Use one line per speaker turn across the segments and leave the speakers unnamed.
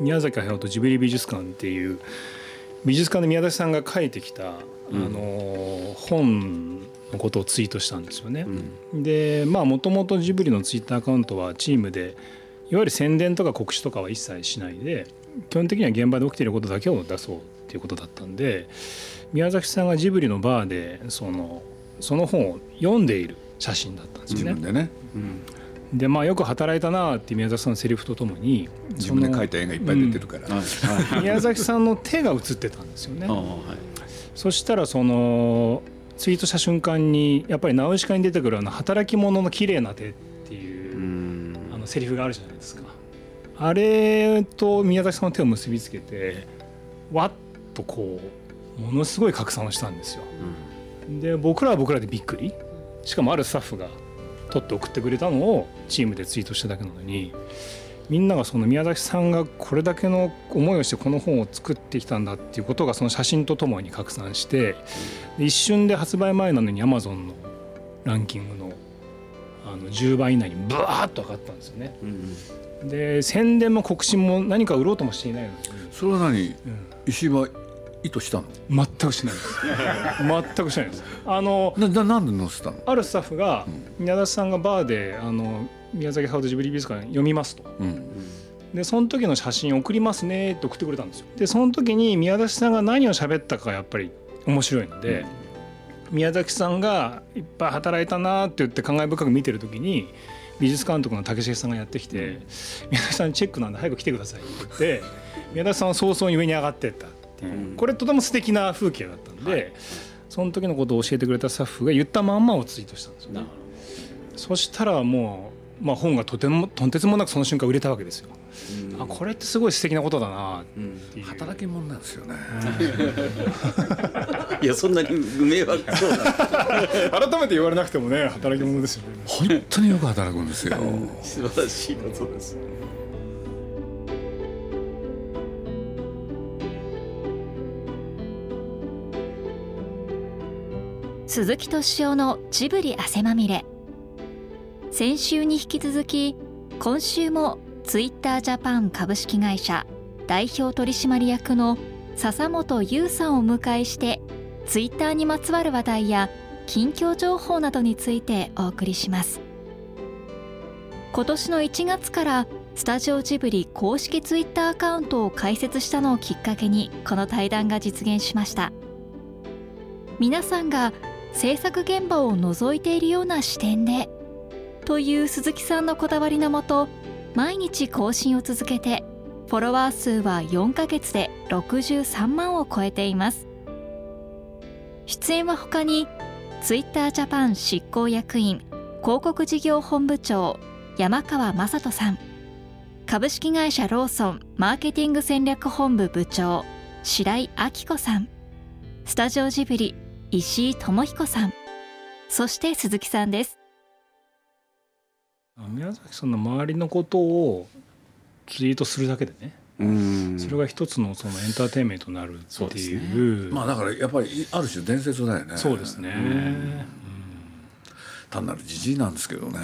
宮崎駿とジブリ美術館っていう美術館で宮崎さんが書いてきた、あの本のことをツイートしたんですよね。でまあもともとジブリのツイッターアカウントはチームでいわゆる宣伝とか告知とかは一切しないで基本的には現場で起きていることだけを出そうっていうことだったんで宮崎さんがジブリのバーでそのその本を読んでいる写真だったんですよね。
自分でね、
でまあよく働いたなって宮崎さんのセリフとともに
自分で描いた絵がいっぱい出てるから、
うん、宮崎さんの手が写ってたんですよね。はい、そしたらそのツイートした瞬間にやっぱりナウシカに出てくるあの働き者の綺麗な手っていうあのセリフがあるじゃないですか。あれと宮崎さんの手を結びつけてわっとこうものすごい拡散をしたんですよ。うん、で僕らは僕らでびっくり。しかもあるスタッフが撮って送ってくれたのをチームでツイートしただけなのにみんながその宮崎さんがこれだけの思いをしてこの本を作ってきたんだっていうことがその写真とともに拡散して一瞬で発売前なのにアマゾンのランキングのあの10倍以内にブワーッと上がったんですよね。で宣伝も告知も何か売ろうともしていないのに。
それは何、うん、石破意図したの？
全くしないです。全くしないです。あの
なななんで載せたの？
あるスタッフが、うん、宮田さんがバーであの宮崎ハウトジブリ美術館読みますと、うん、でその時の写真送りますねって送ってくれたんですよ。でその時に宮崎さんが何を喋ったかがやっぱり面白いので、うん、宮崎さんがいっぱい働いたなって言って感慨深く見てる時に美術監督の竹重さんがやってきて「宮崎さんチェックなんで早く来てください」って言って宮崎さんは早々に上に上がってったっていう、これとても素敵な風景だったんで、はい、その時のことを教えてくれたスタッフが言ったまんまをツイートしたんですよね。そしたらもう、まあ、本がとてもとんてつもなくその瞬間売れたわけですよ。あこれってすごい素敵なことだなう、
う。ん、働き者なんですよね、
いやそんなに迷惑そうな
改めて言われなくてもね働き者ですよね。
本当によく働くんですよ。
素晴らしいことです
鈴木敏夫のジブリ汗まみれ。先週に引き続き今週もツイッタージャパン株式会社代表取締役の笹本優さんをお迎えしてツイッターにまつわる話題や近況情報などについてお送りします。今年の1月からスタジオジブリ公式ツイッターアカウントを開設したのをきっかけにこの対談が実現しました。皆さんが制作現場を覗いているような視点でという鈴木さんのこだわりのもと毎日更新を続けてフォロワー数は4ヶ月で63万を超えています。出演は他にツイッタージャパン執行役員広告事業本部長山川雅人さん株式会社ローソンマーケティング戦略本部部長白井明子さんスタジオジブリ石井智彦さん。そして鈴木さんです。
宮崎さんの周りのことをツイートするだけでね。それが一つのそのエンターテインメントになるっていう、
ね、まあだからやっぱりある種伝説だよね。
そうですね、
単なるじじいなんですけどね。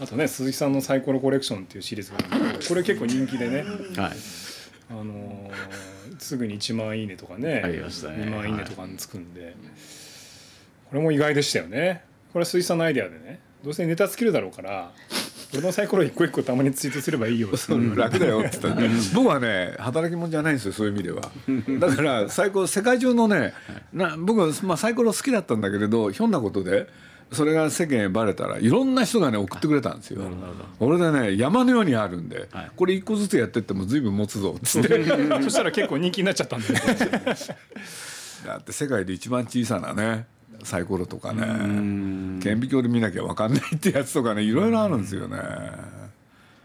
あとね鈴木さんのサイコロコレクションっていうシリーズがあるんでこれ結構人気でね、はい、あのすぐに1万いいねとかね
ありましたね。
2万いいねとかにつくんで、はい、これも意外でしたよね。これは鈴木さんのアイデアでね。どうせネタ尽きるだろうから俺のサイコロ一個一個たまにツイートすればいいよ
楽だよって言ったら僕はね働き者じゃないんですよそういう意味では。だからサイコロ世界中のねな僕は、まあ、サイコロ好きだったんだけれどひょんなことでそれが世間へバレたらいろんな人がね送ってくれたんですよ。俺でね山のようにあるんで、はい、これ一個ずつやってっても随分持つぞっつって。
そしたら結構人気になっちゃったんで。
だって世界で一番小さなねサイコロとかね顕微鏡で見なきゃ分かんないってやつとかねいろいろあるんですよね。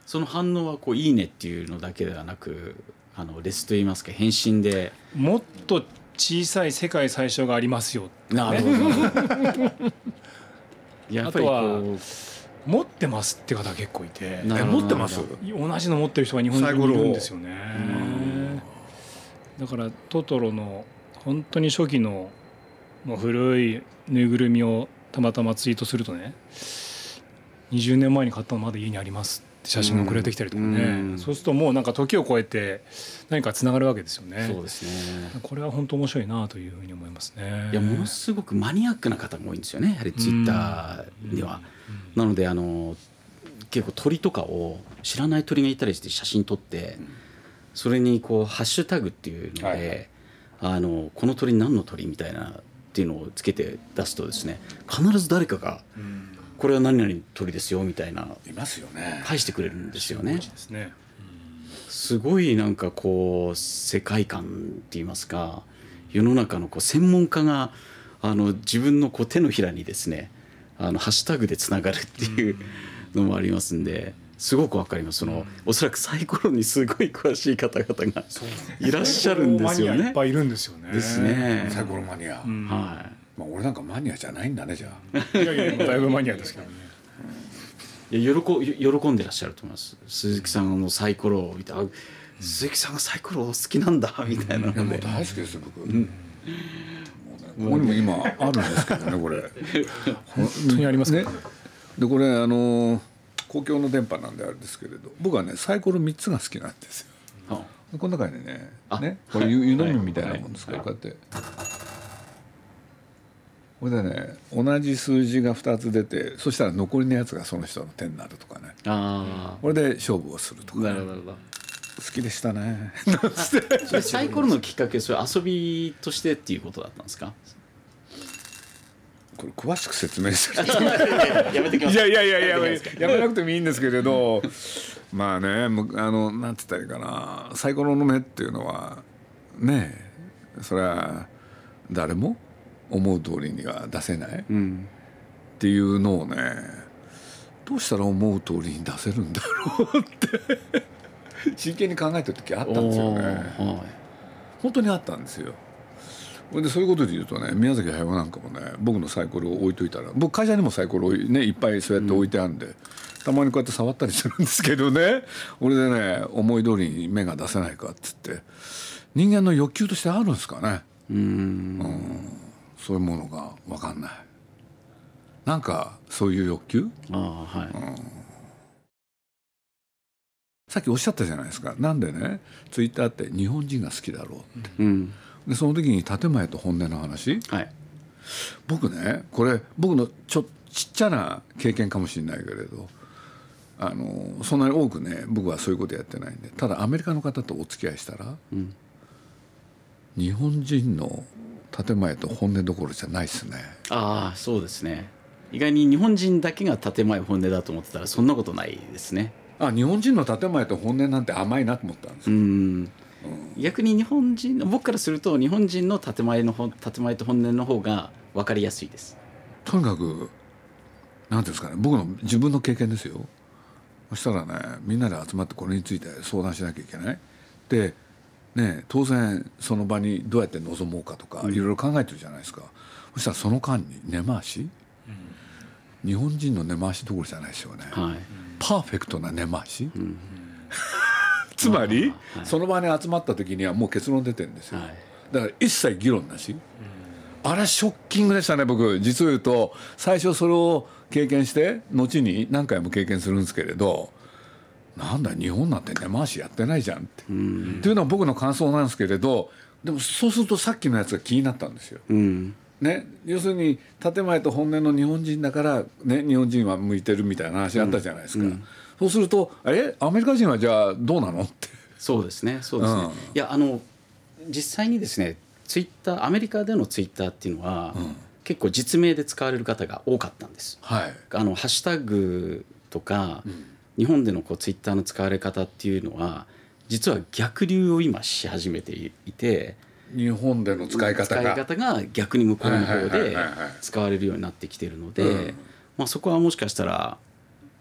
その反応はこう「いいね」っていうのだけではなくあのレスといいますか返信で。
もっと小さい世界最初がありますよ、
ね、なるほど
やっぱりこう持ってますって方結構いて。
持ってます？
同じの持ってる人が日本中にいるんですよね。だからトトロの本当に初期のもう古いぬいぐるみをたまたまツイートするとね20年前に買ったのまだ家にあります写真が送られてきたりとかね、うん、そうするともうなんか時を超えて何かつながるわけですよね。
そうですね。
これは本当面白いなというふうに思いますね。
いやものすごくマニアックな方が多いんですよね。やはりツイッターには。なのであの結構鳥とかを知らない鳥がいたりして写真撮ってそれにこうハッシュタグっていうので、はい、あのこの鳥何の鳥みたいなっていうのをつけて出すとですね必ず誰かが、これは何々鳥ですよみたいない
ますよね
返してくれるんですよね。すごいなんかこう世界観って言いますか世の中のこう専門家があの自分のこう手のひらにですねあのハッシュタグでつながるっていうのもありますんで。すごくわかりますその、おそらくサイコロにすごい詳しい方々がいらっしゃるんですよね。
いっぱいいるんですよね。
ですね。
サイコロマニア。はい。まあ俺なんかマニアじゃないんだねじゃ
あ。いやいやだいぶマニアですけどね。
いや喜喜んでらっしゃると思います。鈴木さんのサイコロを見て、鈴木さんがサイコロ好きなんだみたいなの
で。大好きです僕。うんここにも今あるんですけどねこれ。
本当にありますね。
でこれあの公共の電波なんであれですけれど僕はねサイコロ3つが好きなんですよ。この中にねねこれ湯飲みみたいなもんですから、こうやって。これでね同じ数字が2つ出てそしたら残りのやつがその人の点になるとかね。これで勝負をするとか、ね、なるほど。好きでしたね。
サイコロのきっかけそれ遊びとしてっていうことだったんですか？
これ詳しく説明する
やめてきます。
いやいやいやいややめなくてもいいんですけれどまあねあのなんて言ったらいいかな。サイコロの目っていうのはねそれは誰も思う通りには出せない、うん、っていうのをねどうしたら思う通りに出せるんだろうって。真剣に考えた時あったんですよね、はい、本当にあったんですよ。でそういうことで言うとね宮崎駿なんかもね僕のサイコロを置いといたら僕会社にもサイコロねいっぱいそうやって置いてあるんで、うん、たまにこうやって触ったりするんですけどね俺でね思い通りに目が出せないかっつって人間の欲求としてあるんですかね。うんそういうものが分かんない。なんかそういう欲求？あ、はい、うん、さっきおっしゃったじゃないですか。なんでね？ツイッターって日本人が好きだろうって、うん。でその時に建前と本音の話、はい、僕ねこれ僕のちょちっちゃな経験かもしれないけれどあのそんなに多くね僕はそういうことやってないんでただアメリカの方とお付き合いしたら、うん、日本人の建前と本音どころじゃないですね。
ああそうですね。意外に日本人だけが建前本音だと思ってたらそんなことないですね。
あ日本人の建前と本音なんて甘いなと思ったんですよ。うん。
逆に日本人僕からすると日本人の建前の建前と本音の方が分かりやすいです。
とにかく何ていうんですかね。僕の自分の経験ですよ。そしたらねみんなで集まってこれについて相談しなきゃいけない。でね当然その場にどうやって臨もうかとかいろいろ考えてるじゃないですか、そしたらその間に根回し、うん、日本人の根回しどころじゃないですよね、はい、パーフェクトな根回し、うん。つまり、その場に集まった時にはもう結論出てるんですよ、だから一切議論なし、あれショッキングでしたね僕。実を言うと最初それを経験して後に何回も経験するんですけれどなんだ日本なんて根回しやってないじゃんって、うん、っていうのは僕の感想なんですけれどでもそうするとさっきのやつが気になったんですよ。うん。ね、要するに建前と本音の日本人だから、ね、日本人は向いてるみたいな話あったじゃないですか。うんうん。そうするとえアメリカ人はじゃあどうなのって。
そうですねそうですね、うん、いやあの実際にですねツイッターアメリカでのツイッターっていうのは、うん、結構実名で使われる方が多かったんです。はい、あのハッシュタグとか、うん、日本でのこうツイッターの使われ方っていうのは実は逆流を今し始めていて
日本での使い方
が。使い方が逆に向こうの方で使われるようになってきてるので、まあ、そこはもしかしたら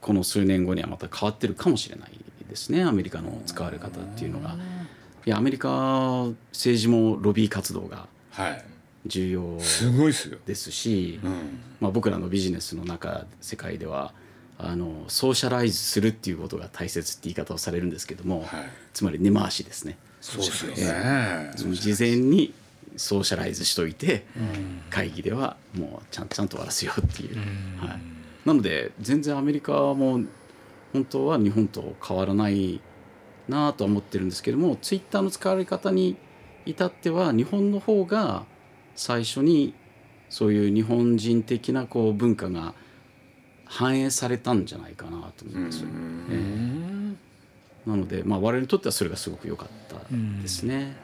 この数年後にはまた変わってるかもしれないですねアメリカの使われ方っていうのが。いやアメリカ政治もロビー活動が重要ですし、うん、まあ、僕らのビジネスの中世界ではあのソーシャライズするっていうことが大切って言い方をされるんですけども、はい、つまり根回しですね。
そうですよね、
その事前にソーシャライズしといて、うん、会議ではもうちゃんちゃんと終わらせようっていう。はい。なので全然アメリカも本当は日本と変わらないなとは思ってるんですけどもツイッターの使われ方に至っては日本の方が最初にそういう日本人的なこう文化が反映されたんじゃないかなと思いますよ。ね。なので、まあ、我々にとってはそれがすごく良かったですね。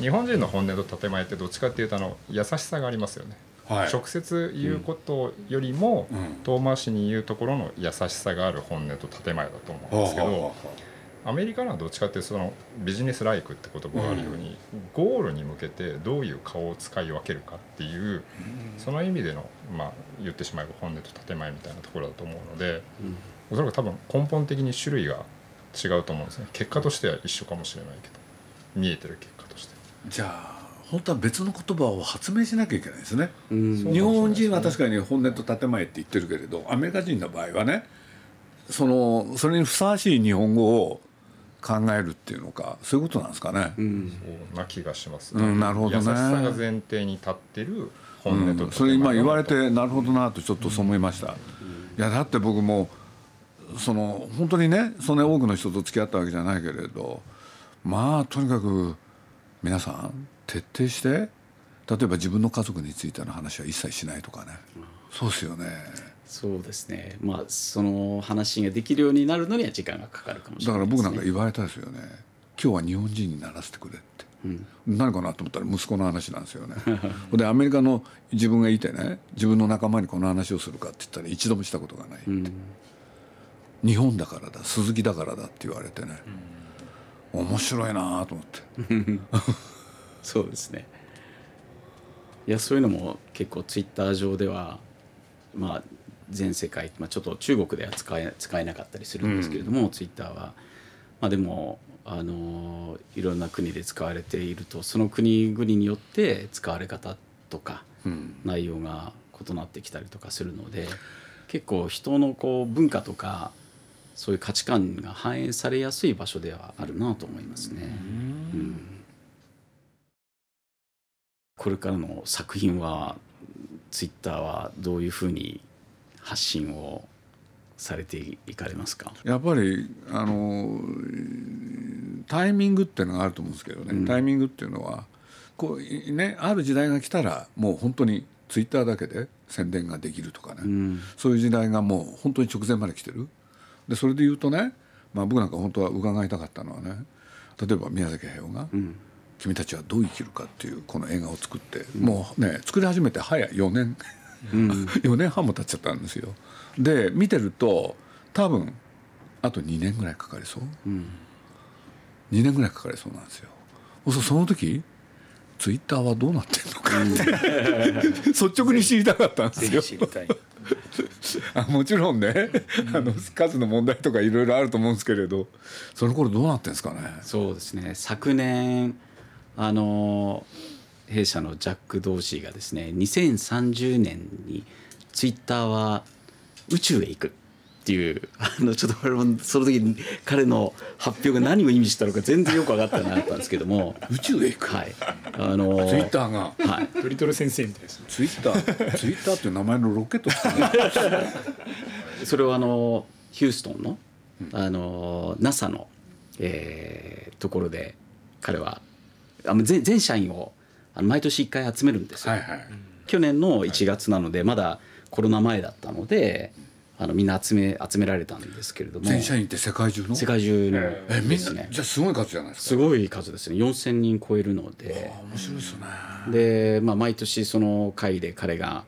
日本人の本音と建前ってどっちかっていうとあの優しさがありますよね。はい、直接言うことよりも、うん、遠回しに言うところの優しさがある本音と建前だと思うんですけど、アメリカはどっちかっていうとそのビジネスライクって言葉があるように、うん、ゴールに向けてどういう顔を使い分けるかっていう、うん、その意味での、まあ、言ってしまえば本音と建前みたいなところだと思うので、うん、おそらく多分根本的に種類が違うと思うんですね結果としては一緒かもしれないけど見えてる結果として。
じゃあ本当は別の言葉を発明しなきゃいけないですね。日本人は確かに本音と建前って言ってるけれどアメリカ人の場合はねそのそれにふさわしい日本語を考えるっていうのかそういうことなんですかね。
うん、そうな気がします、ね、
うん、なるほどね。優しさ
が前提に立ってる本音と、
うん、それ今言われてなるほどなとちょっとそう思いました。いやだって僕もその本当にねそんな多くの人と付き合ったわけじゃないけれどまあとにかく皆さん徹底して例えば自分の家族についての話は一切しないとかね、そうですよね。
そうですね。まあその話ができるようになるのには時間がかかるかもしれない、
ね、だから僕なんか言われたですよね。今日は日本人にならせてくれって、うん、何かなと思ったら息子の話なんですよね。でアメリカの自分がいてね。自分の仲間にこの話をするかって言ったら一度もしたことがないって、うん、日本だからだ。鈴木だからだって言われてね、うん、面白いなと思って。
そうですね。いやそういうのも結構ツイッター上ではまあ全世界、まあ、ちょっと中国では使え使えなかったりするんですけれども、うん、ツイッターは。まあ、でもあのいろんな国で使われているとその国々によって使われ方とか、内容が異なってきたりとかするので結構人のこう文化とかそういう価値観が反映されやすい場所ではあるなと思いますね。うん、これからの作品はツイッターはどういうふうに発信をされていかれますか？
やっぱりあのタイミングっていうのがあると思うんですけどね、うん、タイミングっていうのはこう、ね、ある時代が来たらもう本当にツイッターだけで宣伝ができるとかね、うん、そういう時代がもう本当に直前まで来てる。でそれで言うとね、まあ、僕なんか本当は伺いたかったのはね例えば宮崎駿が、うん「君たちはどう生きるか」っていうこの映画を作って、もうね作り始めて早4年うん、4年半も経っちゃったんですよ。で見てると多分あと2年ぐらいかかりそう、うん、2年ぐらいかかりそうなんですよ。その時ツイッターはどうなってんのかって、率直に知りたかったんですよ。あもちろんね、あの数の問題とかいろいろあると思うんですけれどその頃どうなってんですかね。
そうですね。昨年あの弊社のジャック・ドーシーがですね2030年にツイッターは宇宙へ行くっていうあのちょっとこれもその時に彼の発表が何を意味したのか全然よく分かってなかったんですけども
宇宙へ行く？
はい。
あのツイッターが。
はい。
トリトル先生みたいです
ツイッターツイッターっていう名前のロケット
それはあのヒューストンのあの NASA の、えー、ところで彼はあの全全社員をあの毎年1回集めるんですよ、はいはい、去年の1月なのでまだコロナ前だったのであのみんな集め集められたんですけれども。
全社員って世界中の？
世界中の
えみんなじゃあすごい数じゃないですか？
すごい数ですね。4000人超えるので。
面白いですね。
で、まあ、毎年その会で彼が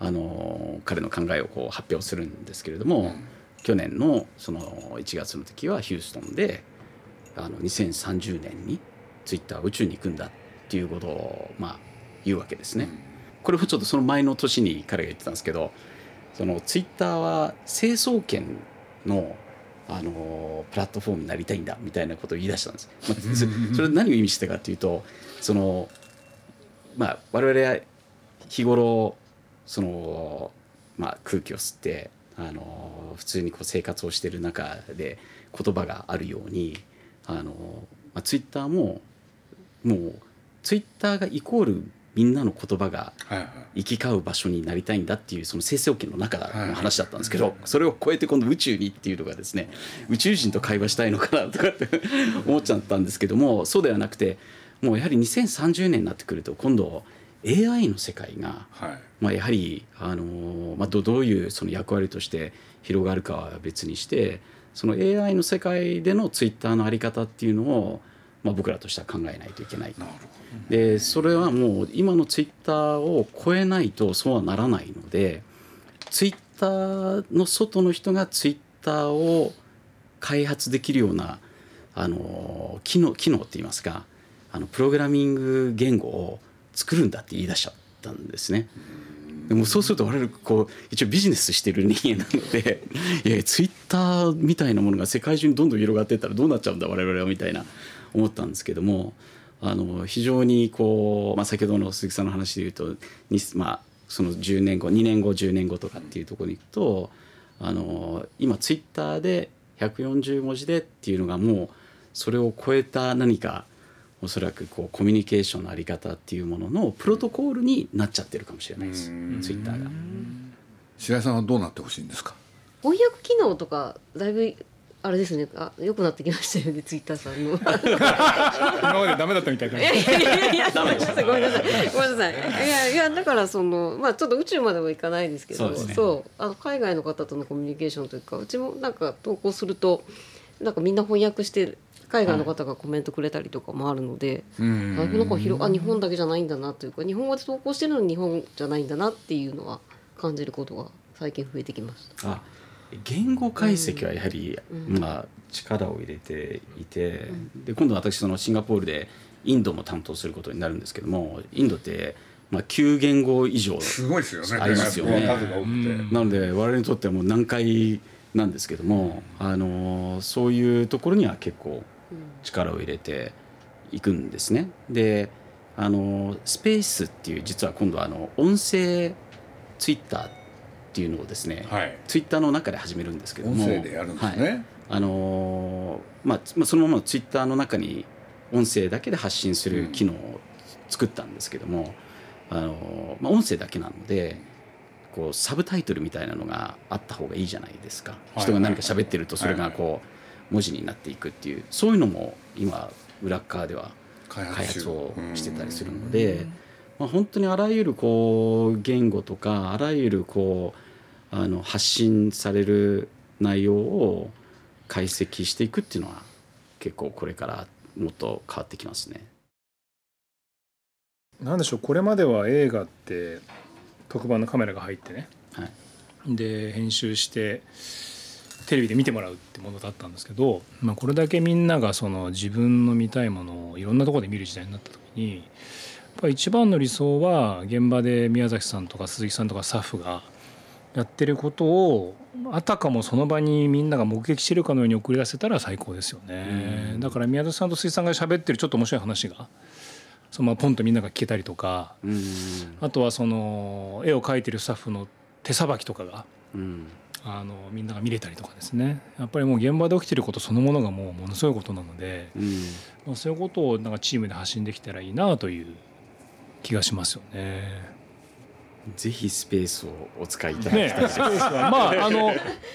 あの彼の考えをこう発表するんですけれども、うん、去年のその1月の時はヒューストンであの2030年にツイッターは宇宙に行くんだっていうことをまあ言うわけですね。これもちょっとその前の年に彼が言ってたんですけどそのツイッターは成層圏のあのプラットフォームになりたいんだみたいなことを言い出したんです。まあ、それ何を意味してかっていうとそのまあ我々は日頃その、まあ、空気を吸ってあの普通にこう生活をしている中で言葉があるようにあの、まあ、ツイッターももうツイッターがイコールみんなの言葉が行き交う場所になりたいんだっていうその生成 OK の中の話だったんですけどそれを超えて今度宇宙にっていうのがですね宇宙人と会話したいのかなとかって思っちゃったんですけどもそうではなくてもうやはり2030年になってくると今度 AI の世界が、まあ、やはり、あのまあ、どどういうその役割として広がるかは別にしてその AI の世界でのツイッターの在り方っていうのを、まあ、僕らとしては考えないといけない。でそれはもう今のツイッターを超えないとそうはならないのでツイッターの外の人がツイッターを開発できるようなあの機能機能って言いますかあのプログラミング言語を作るんだって言い出しちゃったんですね。でもそうすると我々こう一応ビジネスしてる人間なので いやツイッターみたいなものが世界中にどんどん広がっていったらどうなっちゃうんだ我々はみたいな思ったんですけどもあの非常にこう、まあ、先ほどの鈴木さんの話で言うとに、まあ、その10年後2年後10年後とかっていうところに行くとあの今ツイッターで140文字でっていうのがもうそれを超えた何かおそらくこうコミュニケーションのあり方っていうもののプロトコールになっちゃってるかもしれないです。ツイッターが。
白井さんはどうなってほしいんですか？
翻訳機能とかだいぶあれですねあ良くなってきましたよねツイッターさんの
今までダメだったみたいな
いやいやいやごめんなさいごめんなさいごめんなさいいやいやだからそのまあちょっと宇宙まではいかないですけどそう、ね,、あの海外の方とのコミュニケーションというかうちもなんか投稿するとなんかみんな翻訳して海外の方がコメントくれたりとかもあるので、はい、なんか広あ日本だけじゃないんだなというか日本語で投稿してるのに日本じゃないんだなっていうのは感じることが最近増えてきました。
あ言語解析はやはり、うん、まあ、力を入れていて、うん、で今度私そのシンガポールでインドも担当することになるんですけどもインドってまあ、9言語以上ありますよね。なので我々にとってはもう難解なんですけども、あのそういうところには結構力を入れていくんですね。であのスペースっていう実は今度あの音声ツイッターっていうのをですね、はい、ツイッターの中で始めるんですけども
音声でやるんですね、はい、
あのまあ、そのままツイッターの中に音声だけで発信する機能を作ったんですけども、うん、あのまあ、音声だけなのでこうサブタイトルみたいなのがあった方がいいじゃないですか、人が何か喋ってるとそれがこう文字になっていくっていうそういうのも今裏側では開発をしてたりするので、まあ、本当にあらゆるこう言語とかあらゆるこうあの発信される内容を解析していくっていうのは結構これからもっと変わってきますね。
なんでしょうこれまでは映画って特番のカメラが入ってね、
はい、
で編集してテレビで見てもらうってものだったんですけど、まあ、これだけみんながその自分の見たいものをいろんなところで見る時代になった時にぱ一番の理想は現場で宮崎さんとか鈴木さんとかスタッフがやってることをあたかもその場にみんなが目撃してるかのように送り出せたら最高ですよね。だから宮崎さんと鈴木さんが喋ってるちょっと面白い話がそのままポンとみんなが聞けたりとかあとはその絵を描いてるスタッフの手さばきとかがあのみんなが見れたりとかですね。やっぱりもう現場で起きてることそのものがもうものすごいことなので、うん、まあ、そういうことをなんかチームで発信できたらいいなという気がしますよね。
ぜひスペースをお使いいただきたい、ね、スペース
はまああの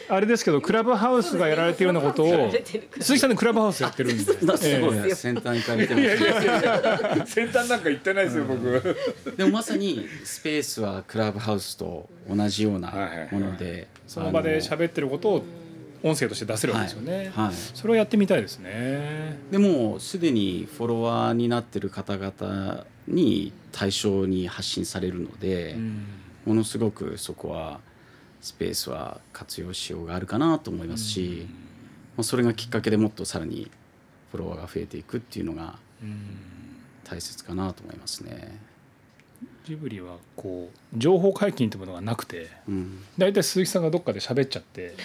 あれですけどクラブハウスがやられているようなことを 鈴木さんのクラブハウスやってるんで、す
ごい、先端に感じてます
先端なんか行ってないですよ、僕。
でもまさにスペースはクラブハウスと同じようなもので、
その場で喋ってることを音声として出せるわけですよね、はい、はい、それをやってみたいですね。
でもすでにフォロワーになってる方々に対象に発信されるので、うん、ものすごくそこはスペースは活用しようがあるかなと思いますし、うん、まあ、それがきっかけでもっとさらにフォロワーが増えていくっていうのが大切かなと思いますね。
ジブリはこう情報解禁というものがなくて、うん、大体鈴木さんがどっかで喋っちゃって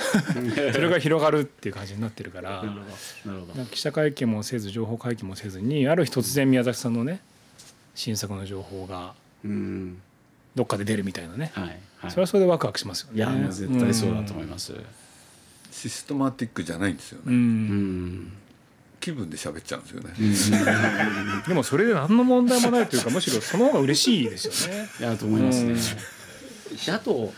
それが広がるっていう感じになってるから記者会見もせず情報解禁もせずにある日突然宮崎さんのね新作の情報がどっかで出るみたいなね、はいはい、それはそれでワクワクしますよね。い
や絶対そうだと思います、
システマティックじゃないんですよね。気分で喋っちゃうんですよね、
でもそれで何の問題もないというかむしろその方が嬉しいですよね。
いやと思いますね。であと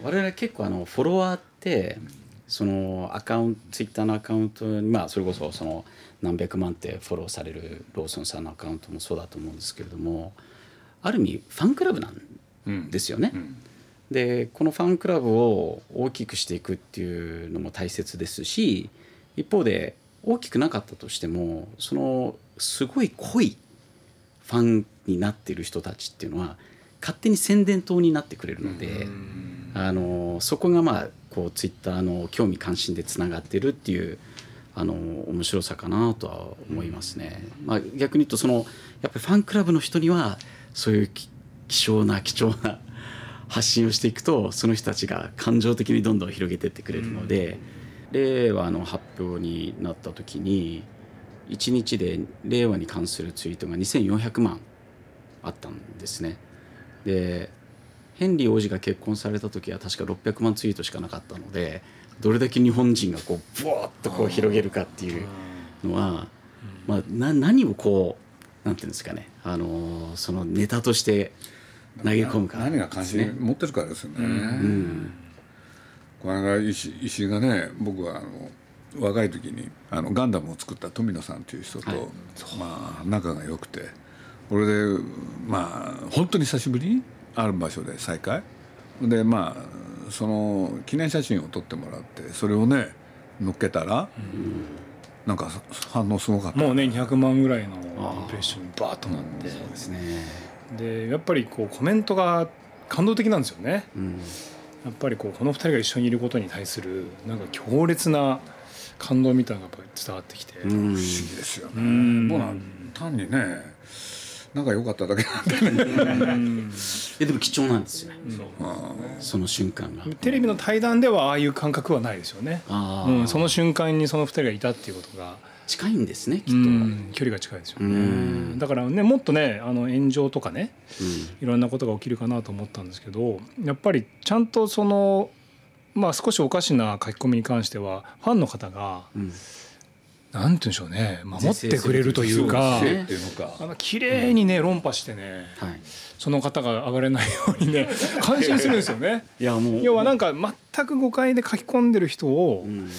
我々結構あのフォロワーってそのアカウントツイッターのアカウントにまあそれこそその何百万ってフォローされるローソンさんのアカウントもそうだと思うんですけれどもある意味ファンクラブなんですよね。うんうん、でこのファンクラブを大きくしていくっていうのも大切ですし一方で大きくなかったとしてもそのすごい濃いファンになっている人たちっていうのは勝手に宣伝塔になってくれるので、あのそこがまあこうツイッターの興味関心でつながってるっていうあの面白さかなとは思いますね。まあ、逆に言うとそのやっぱりファンクラブの人にはそういう希少な貴重な発信をしていくとその人たちが感情的にどんどん広げてってくれるので、令和の発表になった時に1日で令和に関するツイートが2400万あったんですね。でヘンリー王子が結婚された時は確か600万ツイートしかなかったのでどれだけ日本人がこうブワーッとこう広げるかっていうのは、まあ、な何をこうなんていうんですかね、あのそのネタとして投げ込むか、
ね、何が関心持ってるからですよね。うん、この間石石井がね僕はあの若い時にあのガンダムを作った富野さんという人と、はい、まあ仲が良くてこれでまあ本当に久しぶり？にある場所で再会？でまあその記念写真を撮ってもらってそれをね載っけたら、うん、なんか反応すごかった。
もうね200万ぐらいのインプレッションバーッとなって、そうですね。でやっぱりこうコメントが感動的なんですよね、うん、やっぱりこうこの2人が一緒にいることに対するなんか強烈な感動みたいなのがやっぱり伝わってきて、
不思議ですよね、うん、もう単にね仲良かっただけなんでね。
でも貴重なんですよ。ね、その瞬間が。
テレビの対談ではああいう感覚はないですよね、うん、その瞬間にその2人がいたっていうことが
近いんですねきっと、
距離が近いですよね。だからねもっとねあの炎上とかね、いろんなことが起きるかなと思ったんですけどやっぱりちゃんとそのまあ少しおかしな書き込みに関してはファンの方が、うん。なんて言うんでしょうね守ってくれるというかあの綺麗にね論破してね、はい、その方が上がれないようにね 感心するんですよね。いやもう。要はなんか全く誤解で書き込んでる人を、うん、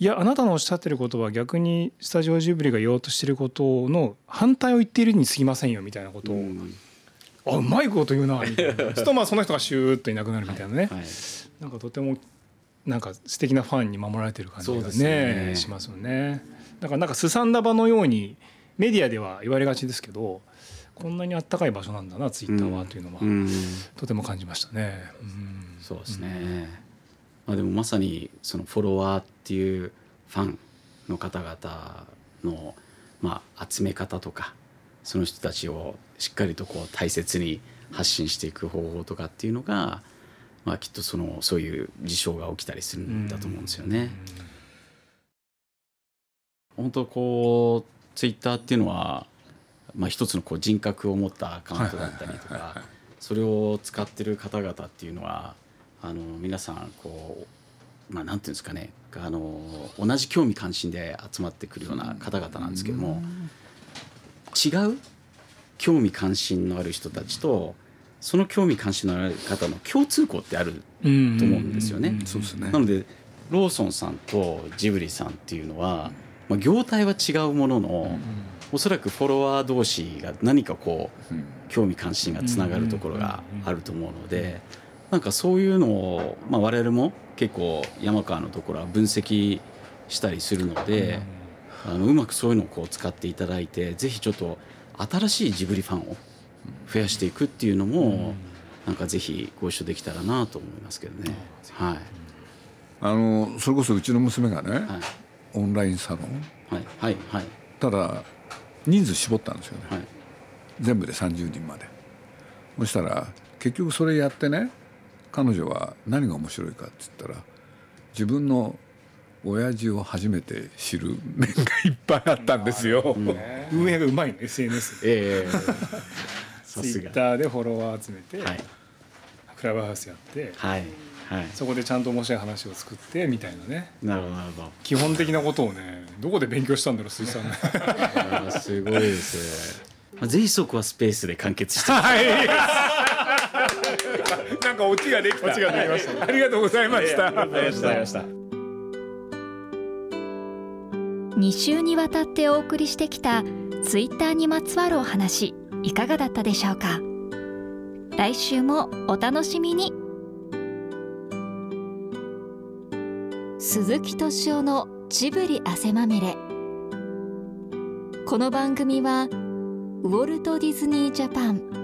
いやあなたのおっしゃってることは逆にスタジオジブリが言おうとしてることの反対を言っているに過ぎませんよみたいなことを、うん、あうまいこと言うなみたいな。とまあその人がシューッといなくなるみたいなね、はい。はい、なんかとてもなんか素敵なファンに守られてる感じがねね。しますよね。だからなんかすさんだ場のようにメディアでは言われがちですけどこんなにあったかい場所なんだなツイッターはというのは、とても感じましたね。
うん、そうですね、まあ、でもまさにそのフォロワーっていうファンの方々の、まあ、集め方とかその人たちをしっかりとこう大切に発信していく方法とかっていうのが、まあ、きっとそのそういう事象が起きたりするんだと思うんですよね。うん本当こうツイッターっていうのは、まあ、一つのこう人格を持ったアカウントだったりとかそれを使ってる方々っていうのはあの皆さんこう、まあ、なんていうんですかね。あの同じ興味関心で集まってくるような方々なんですけども違う興味関心のある人たちとその興味関心のある方の共通項ってあると思うんですよね。なのでローソンさんとジブリさんっていうのは、まあ、業態は違うものの、うん、おそらくフォロワー同士が何かこう、興味関心がつながるところがあると思うので、なんかそういうのを、まあ、我々も結構山川のところは分析したりするので、あのうまくそういうのをこう使っていただいてぜひちょっと新しいジブリファンを増やしていくっていうのも、なんかぜひご一緒できたらなと思いますけどね。はい。
あのそれこそうちの娘がね、はい、オンラインサロン、
はい。はい。はい、
ただ人数絞ったんですよね、はい、全部で30人まで。そしたら結局それやってね彼女は何が面白いかって言ったら自分の親父を初めて知る面がいっぱいあったんですよ。
運営がうまいの SNS
ええ。ー、
ツイッターでフォロワー集めて、はい、クラブハウスやって、
はいはい、
そこでちゃんと面白い話を作ってみたいなね。
なるほどなるほど。
基本的なことをねどこで勉強したんだろう水産ね
すごいですね。ぜひそこはスペースで完結して。はい
なんかオチができた。オ
チができました。
ありがとうございました。あ
りがとうございました。
2週にわたってお送りしてきたツイッターにまつわるお話いかがだったでしょうか？来週もお楽しみに鈴木敏夫のジブリ汗まみれこの番組はウォルト・ディズニー・ジャパン